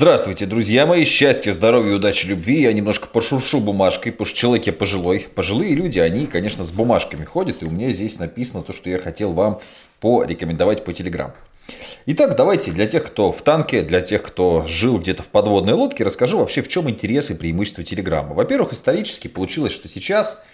Здравствуйте, друзья мои, счастья, здоровья, удачи, любви. Я немножко пошуршу бумажкой, потому что человек я пожилой. Пожилые люди, они, конечно, с бумажками ходят, и у меня здесь написано то, что я хотел вам порекомендовать по Телеграм. Итак, давайте для тех, кто в танке, для тех, кто жил где-то в подводной лодке, расскажу вообще, в чем интерес и преимущество Телеграма. Во-первых, исторически получилось, что сейчас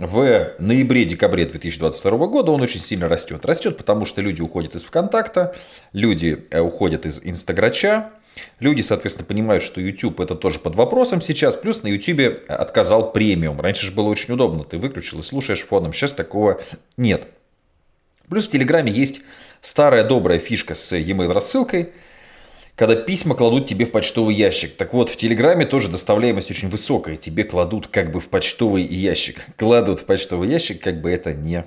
в ноябре-декабре 2022 года он очень сильно растет. Растет, потому что люди уходят из ВКонтакта, люди э, уходят из Инстаграча, Люди, соответственно, понимают, что YouTube это тоже под вопросом сейчас. Плюс на YouTube отказал премиум. Раньше же было очень удобно. Ты выключил и слушаешь фоном. Сейчас такого нет. Плюс в Телеграме есть старая добрая фишка с e-mail рассылкой, когда письма кладут тебе в почтовый ящик. Так вот, в Телеграме тоже доставляемость очень высокая. Тебе кладут как бы в почтовый ящик. Кладут в почтовый ящик, как бы это не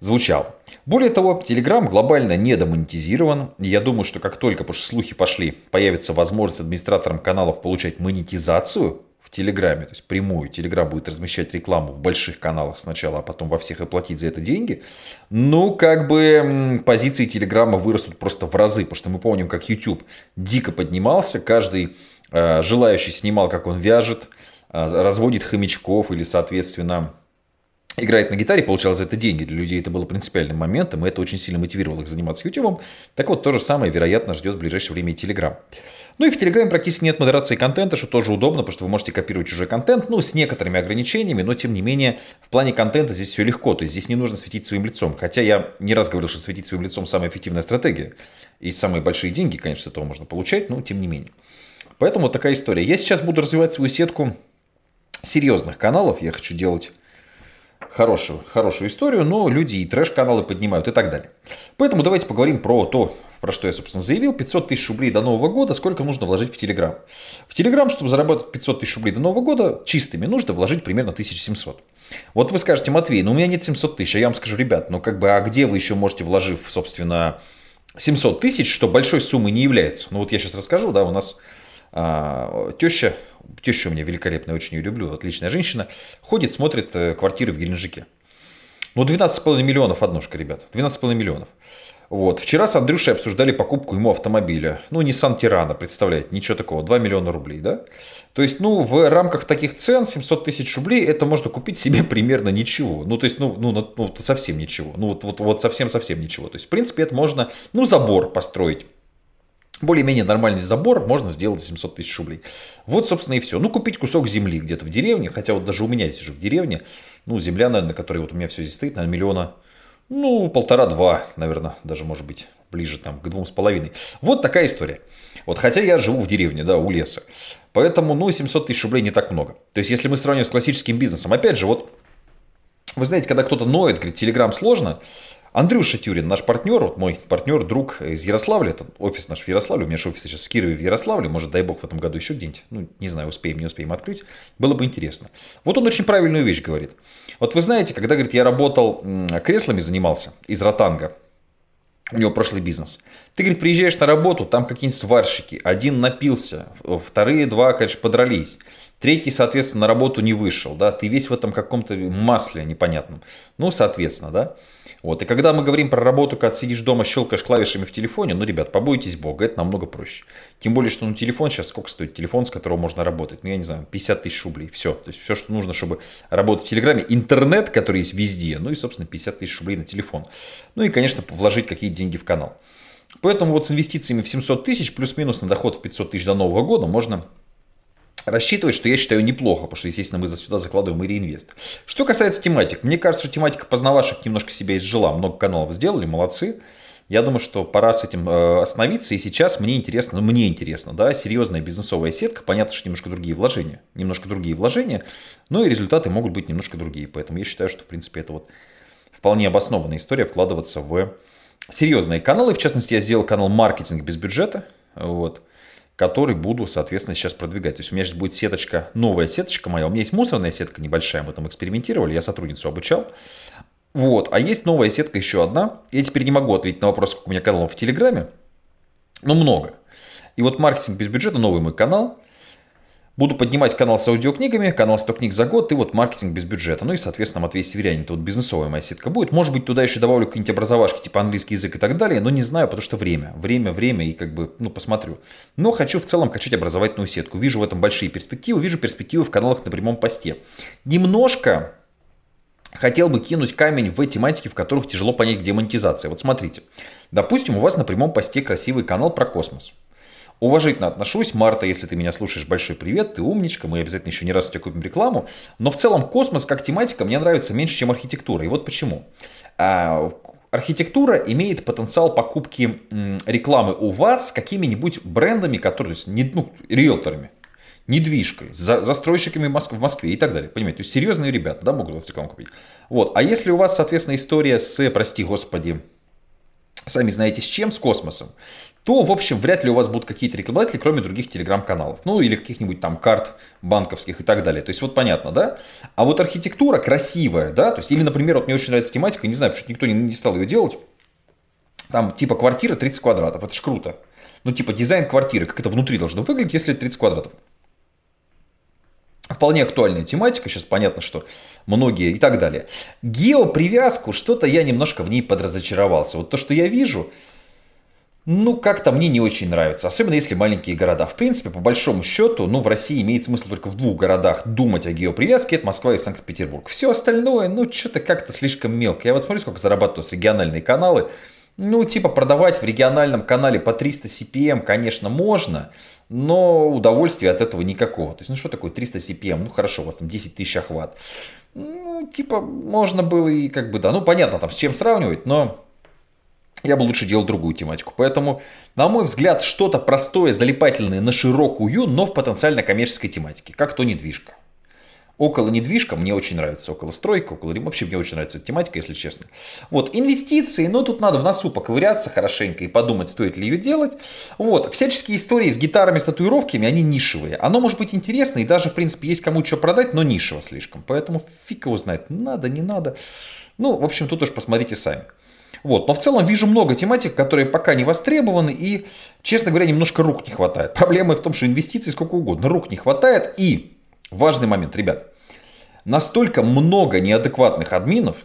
звучало. Более того, Telegram глобально не демонетизирован. Я думаю, что как только, потому что слухи пошли, появится возможность администраторам каналов получать монетизацию в Телеграме, то есть прямую, Телеграм будет размещать рекламу в больших каналах сначала, а потом во всех и платить за это деньги, ну, как бы позиции Телеграма вырастут просто в разы, потому что мы помним, как YouTube дико поднимался, каждый э, желающий снимал, как он вяжет, э, разводит хомячков или, соответственно, играет на гитаре, получал за это деньги. Для людей это было принципиальным моментом, и это очень сильно мотивировало их заниматься YouTube. Так вот, то же самое, вероятно, ждет в ближайшее время и Telegram. Ну и в Telegram практически нет модерации контента, что тоже удобно, потому что вы можете копировать чужой контент, ну, с некоторыми ограничениями, но тем не менее, в плане контента здесь все легко, то есть здесь не нужно светить своим лицом. Хотя я не раз говорил, что светить своим лицом самая эффективная стратегия. И самые большие деньги, конечно, с этого можно получать, но тем не менее. Поэтому вот такая история. Я сейчас буду развивать свою сетку серьезных каналов. Я хочу делать хорошую, хорошую историю, но люди и трэш-каналы поднимают и так далее. Поэтому давайте поговорим про то, про что я, собственно, заявил. 500 тысяч рублей до Нового года. Сколько нужно вложить в Телеграм? В Телеграм, чтобы заработать 500 тысяч рублей до Нового года, чистыми нужно вложить примерно 1700. Вот вы скажете, Матвей, ну у меня нет 700 тысяч, а я вам скажу, ребят, ну как бы, а где вы еще можете, вложив, собственно, 700 тысяч, что большой суммой не является? Ну вот я сейчас расскажу, да, у нас а, теща теща у меня великолепная, очень ее люблю, отличная женщина, ходит, смотрит э, квартиры в Геленджике. Ну, 12,5 миллионов однушка, ребят, 12,5 миллионов. Вот. Вчера с Андрюшей обсуждали покупку ему автомобиля. Ну, Nissan Tirana, представляете, ничего такого, 2 миллиона рублей, да? То есть, ну, в рамках таких цен 700 тысяч рублей это можно купить себе примерно ничего. Ну, то есть, ну, ну, ну совсем ничего. Ну, вот, вот, вот совсем-совсем ничего. То есть, в принципе, это можно, ну, забор построить более-менее нормальный забор можно сделать за 700 тысяч рублей. Вот, собственно, и все. Ну, купить кусок земли где-то в деревне, хотя вот даже у меня здесь же в деревне, ну, земля, наверное, на которой вот у меня все здесь стоит, наверное, миллиона, ну, полтора-два, наверное, даже, может быть, ближе там к двум с половиной. Вот такая история. Вот, хотя я живу в деревне, да, у леса. Поэтому, ну, 700 тысяч рублей не так много. То есть, если мы сравним с классическим бизнесом, опять же, вот, вы знаете, когда кто-то ноет, говорит, Телеграм сложно, Андрюша Тюрин, наш партнер, вот мой партнер, друг из Ярославля, это офис наш в Ярославле, у меня же офис сейчас в Кирове в Ярославле, может, дай бог, в этом году еще где-нибудь, ну, не знаю, успеем, не успеем открыть, было бы интересно. Вот он очень правильную вещь говорит. Вот вы знаете, когда, говорит, я работал, креслами занимался из ротанга, у него прошлый бизнес. Ты, говорит, приезжаешь на работу, там какие-нибудь сварщики, один напился, вторые два, конечно, подрались. Третий, соответственно, на работу не вышел, да, ты весь в этом каком-то масле непонятном. Ну, соответственно, да. Вот, и когда мы говорим про работу, когда сидишь дома, щелкаешь клавишами в телефоне, ну, ребят, побойтесь бога, это намного проще. Тем более, что ну, телефон сейчас сколько стоит? Телефон, с которого можно работать? Ну, я не знаю, 50 тысяч рублей, все. То есть, все, что нужно, чтобы работать в Телеграме. Интернет, который есть везде, ну и, собственно, 50 тысяч рублей на телефон. Ну и, конечно, вложить какие деньги в канал. Поэтому вот с инвестициями в 700 тысяч плюс-минус на доход в 500 тысяч до Нового года можно рассчитывать, что я считаю неплохо, потому что, естественно, мы сюда закладываем и реинвест. Что касается тематик, мне кажется, что тематика познавашек немножко себя изжила, много каналов сделали, молодцы. Я думаю, что пора с этим э, остановиться, и сейчас мне интересно, ну мне интересно, да, серьезная бизнесовая сетка, понятно, что немножко другие вложения, немножко другие вложения, но и результаты могут быть немножко другие, поэтому я считаю, что, в принципе, это вот вполне обоснованная история вкладываться в серьезные каналы, в частности, я сделал канал «Маркетинг без бюджета», вот, который буду, соответственно, сейчас продвигать. То есть у меня сейчас будет сеточка, новая сеточка моя. У меня есть мусорная сетка небольшая, мы там экспериментировали, я сотрудницу обучал. Вот, а есть новая сетка еще одна. Я теперь не могу ответить на вопрос, сколько у меня каналов в Телеграме, но много. И вот маркетинг без бюджета, новый мой канал. Буду поднимать канал с аудиокнигами, канал 100 книг за год и вот маркетинг без бюджета. Ну и, соответственно, Матвей Северянин. Это вот бизнесовая моя сетка будет. Может быть, туда еще добавлю какие-нибудь образовашки, типа английский язык и так далее, но не знаю, потому что время. Время, время и как бы, ну, посмотрю. Но хочу в целом качать образовательную сетку. Вижу в этом большие перспективы, вижу перспективы в каналах на прямом посте. Немножко хотел бы кинуть камень в тематики, в которых тяжело понять, где монетизация. Вот смотрите. Допустим, у вас на прямом посте красивый канал про космос. Уважительно отношусь. Марта, если ты меня слушаешь, большой привет. Ты умничка. Мы обязательно еще не раз у тебя купим рекламу. Но в целом космос как тематика мне нравится меньше, чем архитектура. И вот почему. А, архитектура имеет потенциал покупки рекламы у вас с какими-нибудь брендами, которые, то есть, не, ну, риэлторами недвижкой, за, застройщиками в Москве и так далее. Понимаете, то есть серьезные ребята, да, могут у вас рекламу купить. Вот. А если у вас, соответственно, история с, прости господи, сами знаете с чем, с космосом, то, в общем, вряд ли у вас будут какие-то рекламодатели, кроме других телеграм-каналов. Ну, или каких-нибудь там карт банковских и так далее. То есть, вот понятно, да? А вот архитектура красивая, да? То есть, или, например, вот мне очень нравится тематика, не знаю, почему никто не, не стал ее делать. Там, типа, квартира 30 квадратов. Это ж круто. Ну, типа, дизайн квартиры, как это внутри должно выглядеть, если 30 квадратов. Вполне актуальная тематика, сейчас понятно, что многие и так далее. Геопривязку, что-то я немножко в ней подразочаровался. Вот то, что я вижу, ну, как-то мне не очень нравится, особенно если маленькие города. В принципе, по большому счету, ну, в России имеет смысл только в двух городах думать о геопривязке, это Москва и Санкт-Петербург. Все остальное, ну, что-то как-то слишком мелко. Я вот смотрю, сколько зарабатывают региональные каналы. Ну, типа, продавать в региональном канале по 300 CPM, конечно, можно, но удовольствия от этого никакого. То есть, ну, что такое 300 CPM? Ну, хорошо, у вас там 10 тысяч охват. Ну, типа, можно было и как бы, да, ну, понятно, там, с чем сравнивать, но я бы лучше делал другую тематику. Поэтому, на мой взгляд, что-то простое, залипательное на широкую, но в потенциально коммерческой тематике, как то недвижка. Около недвижка мне очень нравится, около стройка, около вообще мне очень нравится эта тематика, если честно. Вот, инвестиции, ну тут надо в носу поковыряться хорошенько и подумать, стоит ли ее делать. Вот, всяческие истории с гитарами, с татуировками, они нишевые. Оно может быть интересно и даже, в принципе, есть кому что продать, но нишево слишком. Поэтому фиг его знает, надо, не надо. Ну, в общем, тут уж посмотрите сами. Вот. Но в целом вижу много тематик, которые пока не востребованы и, честно говоря, немножко рук не хватает. Проблема в том, что инвестиций сколько угодно, рук не хватает. И важный момент, ребят, настолько много неадекватных админов,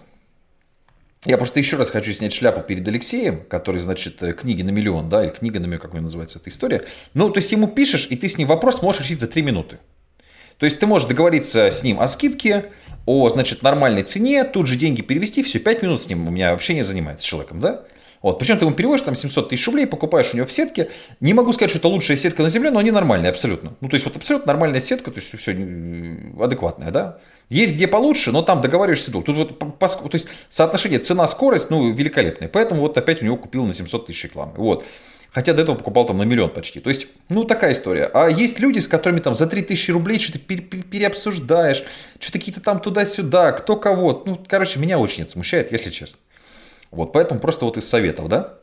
я просто еще раз хочу снять шляпу перед Алексеем, который, значит, э, книги на миллион, да, или книга на миллион, как у называется эта история. Ну, то есть ему пишешь, и ты с ним вопрос можешь решить за 3 минуты. То есть ты можешь договориться с ним о скидке, о, значит, нормальной цене, тут же деньги перевести, все, 5 минут с ним у меня вообще не занимается с человеком, да? Вот, причем ты ему переводишь там 700 тысяч рублей, покупаешь у него в сетке. Не могу сказать, что это лучшая сетка на земле, но они нормальные абсолютно. Ну, то есть, вот абсолютно нормальная сетка, то есть, все адекватная, да. Есть где получше, но там договариваешься долго. Тут вот, по, то есть, соотношение цена-скорость, ну, великолепное. Поэтому вот опять у него купил на 700 тысяч рекламы. Вот. Хотя до этого покупал там на миллион почти. То есть, ну, такая история. А есть люди, с которыми там за 3000 рублей что-то пере- переобсуждаешь, что-то какие-то там туда-сюда, кто кого. Ну, короче, меня очень это смущает, если честно. Вот, поэтому просто вот из советов, да.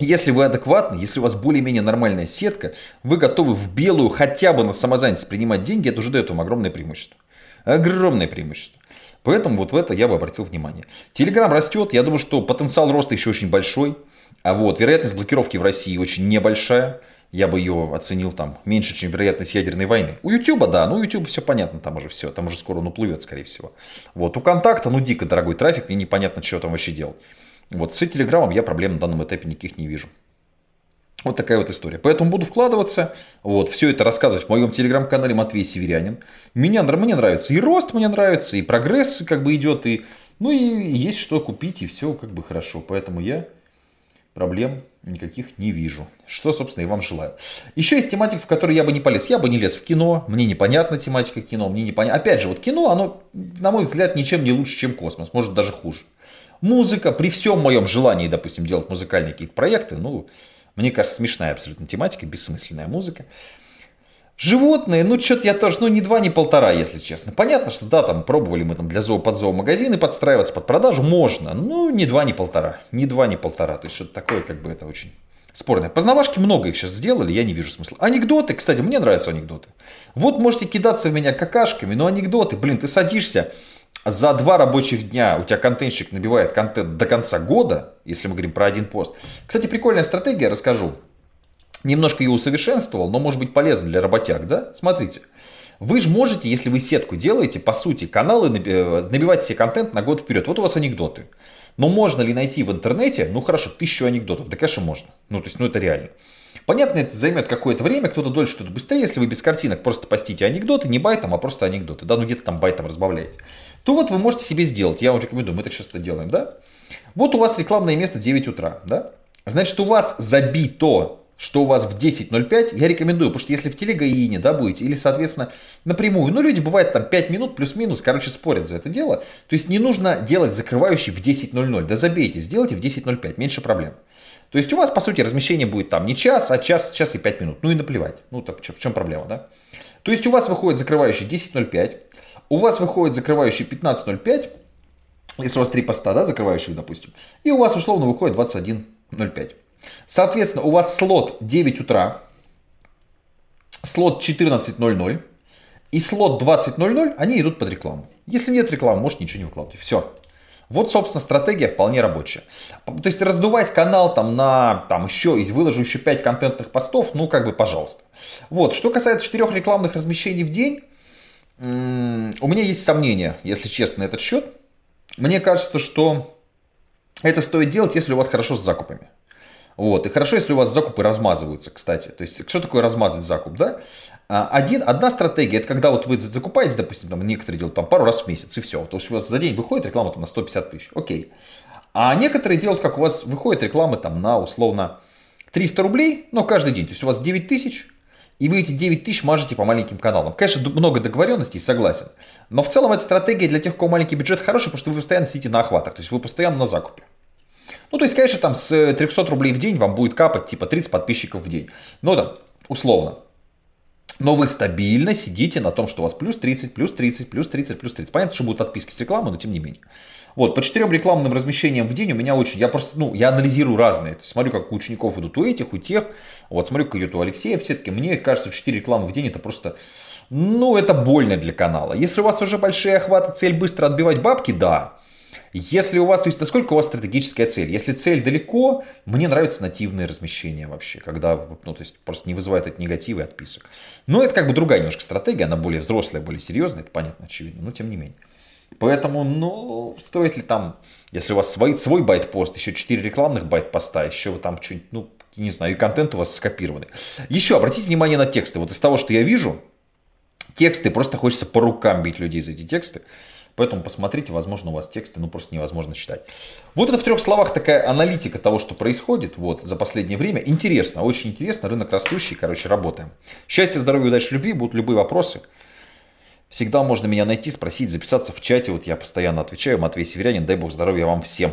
Если вы адекватны, если у вас более-менее нормальная сетка, вы готовы в белую хотя бы на самозанятость принимать деньги, это уже дает вам огромное преимущество. Огромное преимущество. Поэтому вот в это я бы обратил внимание. Телеграм растет, я думаю, что потенциал роста еще очень большой. А вот вероятность блокировки в России очень небольшая. Я бы ее оценил там меньше, чем вероятность ядерной войны. У Ютуба, да, ну у Ютуба все понятно, там уже все, там уже скоро он уплывет, скорее всего. Вот, у Контакта, ну дико дорогой трафик, мне непонятно, что там вообще делать. Вот, с Телеграмом я проблем на данном этапе никаких не вижу. Вот такая вот история. Поэтому буду вкладываться. Вот, все это рассказывать в моем телеграм-канале Матвей Северянин. Меня, мне нравится и рост мне нравится, и прогресс как бы идет, и, ну и есть что купить, и все как бы хорошо. Поэтому я проблем никаких не вижу. Что, собственно, и вам желаю. Еще есть тематика, в которой я бы не полез. Я бы не лез в кино. Мне непонятна тематика кино. Мне непонятно. Опять же, вот кино, оно, на мой взгляд, ничем не лучше, чем космос. Может, даже хуже. Музыка, при всем моем желании, допустим, делать музыкальные какие-то проекты, ну, мне кажется, смешная абсолютно тематика, бессмысленная музыка. Животные, ну, что-то я тоже, ну, ни два, ни полтора, если честно. Понятно, что да, там пробовали мы там для зоо, под зоомагазины подстраиваться под продажу, можно. Ну, ни два, ни полтора. Ни два, ни полтора. То есть, что-то такое, как бы, это очень спорное. Познавашки много их сейчас сделали, я не вижу смысла. Анекдоты, кстати, мне нравятся анекдоты. Вот можете кидаться в меня какашками, но анекдоты, блин, ты садишься, за два рабочих дня у тебя контентщик набивает контент до конца года, если мы говорим про один пост. Кстати, прикольная стратегия, расскажу. Немножко ее усовершенствовал, но может быть полезен для работяг, да? Смотрите. Вы же можете, если вы сетку делаете, по сути, каналы э, набивать себе контент на год вперед. Вот у вас анекдоты. Но можно ли найти в интернете, ну хорошо, тысячу анекдотов? Да, конечно, можно. Ну, то есть, ну это реально. Понятно, это займет какое-то время, кто-то дольше, кто-то быстрее. Если вы без картинок просто постите анекдоты, не байтом, а просто анекдоты, да, ну где-то там байтом разбавляете, то вот вы можете себе сделать. Я вам рекомендую, мы это сейчас это делаем, да. Вот у вас рекламное место 9 утра, да. Значит, у вас забито что у вас в 10.05, я рекомендую, потому что если в телегаине, да, будете, или, соответственно, напрямую, ну, люди, бывает, там 5 минут плюс-минус, короче, спорят за это дело, то есть не нужно делать закрывающий в 10.00, да забейте, сделайте в 10.05, меньше проблем. То есть у вас, по сути, размещение будет там не час, а час, час и 5 минут, ну и наплевать, ну, так, в чем проблема, да? То есть у вас выходит закрывающий 10.05, у вас выходит закрывающий 15.05, если у вас три поста, да, закрывающие, допустим, и у вас условно выходит 21.05. Соответственно, у вас слот 9 утра, слот 14.00 и слот 20.00, они идут под рекламу. Если нет рекламы, можете ничего не выкладывать. Все. Вот, собственно, стратегия вполне рабочая. То есть раздувать канал там на, там еще, выложу еще 5 контентных постов, ну, как бы, пожалуйста. Вот, что касается 4 рекламных размещений в день, у меня есть сомнения, если честно, на этот счет. Мне кажется, что это стоит делать, если у вас хорошо с закупами. Вот. И хорошо, если у вас закупы размазываются, кстати. То есть, что такое размазать закуп, да? А, один, одна стратегия, это когда вот вы закупаете, допустим, там, некоторые делают там пару раз в месяц, и все. То есть у вас за день выходит реклама там, на 150 тысяч. Окей. А некоторые делают, как у вас выходит реклама там на условно 300 рублей, но каждый день. То есть у вас 9 тысяч, и вы эти 9 тысяч мажете по маленьким каналам. Конечно, много договоренностей, согласен. Но в целом эта стратегия для тех, у кого маленький бюджет хороший, потому что вы постоянно сидите на охватах. То есть вы постоянно на закупе. Ну, то есть, конечно, там с 300 рублей в день вам будет капать типа 30 подписчиков в день. Ну, да, условно. Но вы стабильно сидите на том, что у вас плюс 30, плюс 30, плюс 30, плюс 30. Понятно, что будут отписки с рекламы, но тем не менее. Вот, по четырем рекламным размещениям в день у меня очень, я просто, ну, я анализирую разные. Смотрю, как у учеников идут у этих, у тех. Вот, смотрю, как идет у Алексея. Все-таки мне кажется, 4 рекламы в день это просто, ну, это больно для канала. Если у вас уже большие охваты, цель быстро отбивать бабки, да. Если у вас, то есть насколько у вас стратегическая цель? Если цель далеко, мне нравится нативное размещение вообще, когда, ну, то есть просто не вызывает это негатива и отписок. Но это как бы другая немножко стратегия, она более взрослая, более серьезная, это понятно, очевидно, но тем не менее. Поэтому, ну, стоит ли там, если у вас свой, свой байт-пост, еще 4 рекламных байт-поста, еще вы там что-нибудь, ну, не знаю, и контент у вас скопированный. Еще обратите внимание на тексты. Вот из того, что я вижу, тексты, просто хочется по рукам бить людей за эти тексты. Поэтому посмотрите, возможно, у вас тексты, ну, просто невозможно читать. Вот это в трех словах такая аналитика того, что происходит вот за последнее время. Интересно, очень интересно, рынок растущий, короче, работаем. Счастья, здоровья, удачи, любви, будут любые вопросы. Всегда можно меня найти, спросить, записаться в чате. Вот я постоянно отвечаю. Матвей Северянин, дай бог здоровья вам всем.